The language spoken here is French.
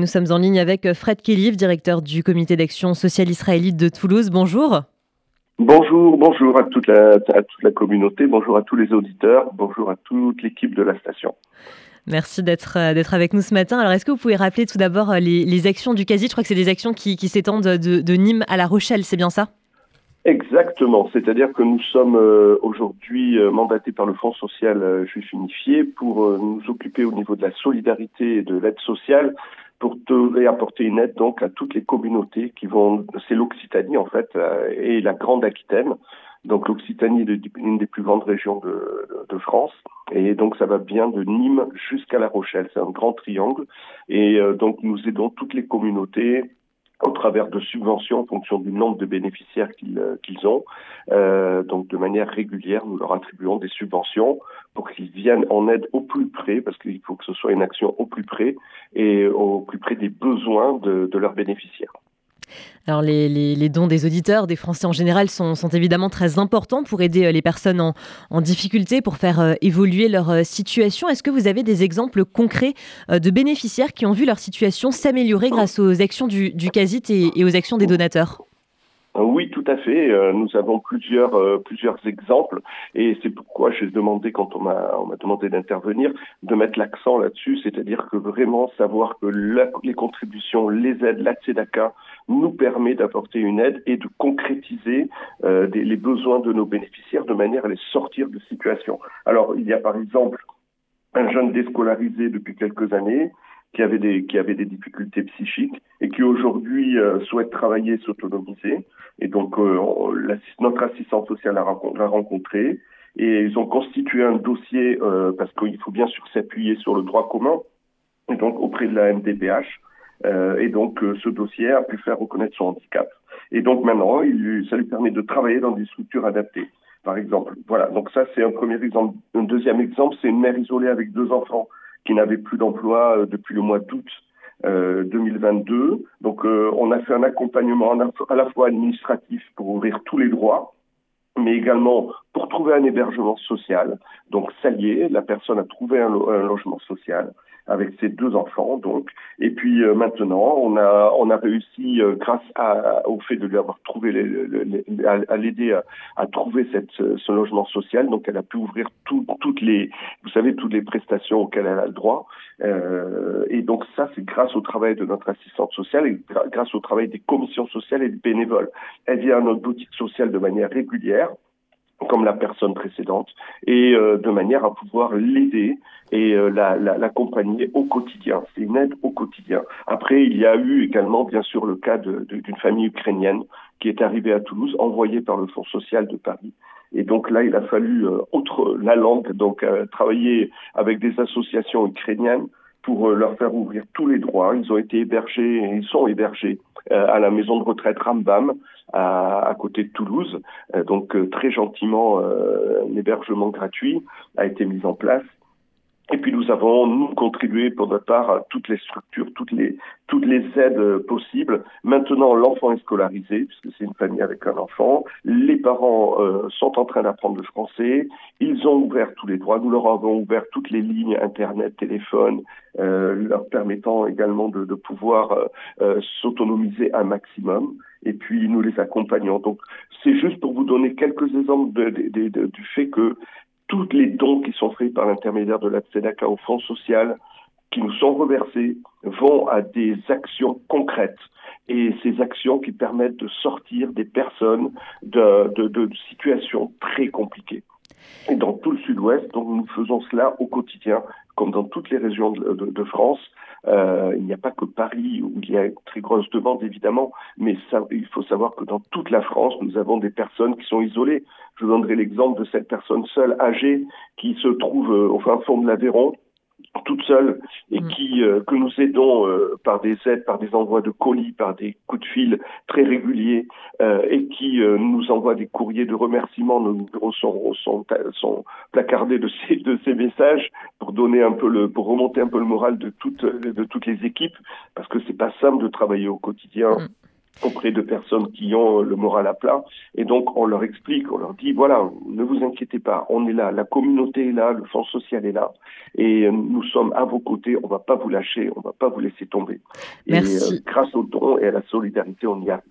Nous sommes en ligne avec Fred Kelly, directeur du comité d'action sociale israélite de Toulouse. Bonjour. Bonjour, bonjour à toute, la, à toute la communauté, bonjour à tous les auditeurs, bonjour à toute l'équipe de la station. Merci d'être euh, avec nous ce matin. Alors, est-ce que vous pouvez rappeler tout d'abord euh, les, actions du CASI Je crois que c'est des actions qui, s'étendent de, Nîmes à La Rochelle, c'est bien ça? Exactement, c'est-à-dire que nous sommes euh, aujourd'hui mandatés par le Fonds social juif unifié pour nous occuper au niveau de la solidarité et de l'aide sociale pour te, apporter une aide donc à toutes les communautés qui vont, c'est l'Occitanie en fait euh, et la Grande Aquitaine. Donc l'Occitanie est une des plus grandes régions de, de, France et donc ça va bien de Nîmes jusqu'à La Rochelle. C'est un grand triangle et euh, donc nous aidons toutes les communautés au travers de subventions en fonction du nombre de bénéficiaires qu'ils euh, ont. Euh, donc de manière régulière, nous leur attribuons des subventions pour qu'ils viennent en aide au plus près, parce qu'il faut que ce soit une action au plus près et au plus près des besoins de, de leurs bénéficiaires. Alors les, dons des auditeurs, des Français en général, sont, évidemment très importants pour aider euh, les personnes en, difficulté, pour faire euh, évoluer leur euh, situation. Est-ce que vous avez des exemples concrets de bénéficiaires qui ont vu leur situation s'améliorer grâce aux actions du, du CASIT et aux actions des donateurs? Oui, tout à fait. Euh, nous avons plusieurs euh, plusieurs exemples et c'est pourquoi j'ai demandé quand on m'a on m'a demandé d'intervenir de mettre l'accent là-dessus, c'est-à-dire que vraiment savoir que les contributions, les aides, la Tzedaka nous permet d'apporter une aide et de concrétiser euh, les besoins de nos bénéficiaires de manière à les sortir de situation. Alors il y a par exemple un jeune déscolarisé depuis quelques années qui avait des qui avait des difficultés psychiques et qui aujourd'hui souhaite travailler, s'autonomiser. Et donc, euh, notre assistante sociale l'a rencontré et ils ont constitué un dossier euh, parce qu'il faut bien sûr s'appuyer sur le droit commun, et donc auprès de la MDPH. Euh, et donc, euh, ce dossier a pu faire reconnaître son handicap. Et donc maintenant, ça lui permet de travailler dans des structures adaptées, par exemple. Voilà, donc ça c'est un premier exemple. Un deuxième exemple, c'est une mère isolée avec deux enfants qui n'avait plus d'emploi depuis le mois d'août 2022. Euh, Donc, euh, on a fait un accompagnement à la fois administratif pour ouvrir tous les droits, mais également pour trouver un hébergement social. Donc, ça y est, la personne a trouvé un logement social avec ses deux enfants donc. Et puis euh, maintenant on a on a réussi euh, grâce au fait de lui avoir trouvé à, l'aider à, trouver cette ce logement social. Donc elle a pu ouvrir tout, toutes les vous savez toutes les prestations auxquelles elle a le droit. Euh, et donc ça c'est grâce au travail de notre assistante sociale et grâce au travail des commissions sociales et des bénévoles. Elle vient à notre boutique sociale de manière régulière comme la personne précédente, et euh, de manière à pouvoir l'aider et euh, l'accompagner la, au quotidien. C'est une aide au quotidien. Après, il y a eu également, bien sûr, le cas d'une famille ukrainienne qui est arrivée à Toulouse, envoyée par le Fonds social de Paris. Et donc là, il a fallu, euh, outre la langue, donc travailler avec des associations ukrainiennes pour leur faire ouvrir tous les droits. Ils ont été hébergés, ils sont hébergés à la maison de retraite Rambam, à, à côté de Toulouse. Euh, donc euh, très gentiment, euh, un hébergement gratuit a été mis en place. Et puis nous avons nous contribué pour notre part à toutes les structures, toutes les toutes les aides possibles. Maintenant, l'enfant est scolarisé puisque c'est une famille avec un enfant. Les parents sont en train d'apprendre le français. Ils ont ouvert tous les droits. Nous leur avons ouvert toutes les lignes internet, téléphone, leur permettant également de, de pouvoir s'autonomiser un maximum et puis nous les accompagnons. Donc c'est juste pour vous donner quelques exemples de, de, de, du fait que tous les dons qui sont faits par l'intermédiaire de la Tzedaka au Fonds social, qui nous sont reversés, vont à des actions concrètes et ces actions qui permettent de sortir des personnes de, situations très compliquées. Et dans tout le sud-ouest, nous faisons cela au quotidien, comme dans toutes les régions de France, euh, il n'y a pas que Paris où il y a une très grosse demande évidemment, mais ça, il faut savoir que dans toute la France, nous avons des personnes qui sont isolées. Je vous donnerai l'exemple de cette personne seule âgée qui se trouve euh, au fin fond de l'Aveyron toute seule et mm. qui euh, que nous aidons euh, par des aides, par des envois de colis, par des coups de fil très réguliers euh, et qui nous envoie des courriers de remerciement. Nos numéros sont, sont, sont placardés de ces de ces messages pour donner un peu le pour remonter un peu le moral de toutes de toutes les équipes parce que c'est pas simple de travailler au quotidien. Mm auprès de personnes qui ont le moral à plat. Et donc, on leur explique, on leur dit, voilà, ne vous inquiétez pas, on est là, la communauté est là, le fonds social est là, et nous sommes à vos côtés, on va pas vous lâcher, on va pas vous laisser tomber. Merci. Et grâce au don et à la solidarité, on y arrive.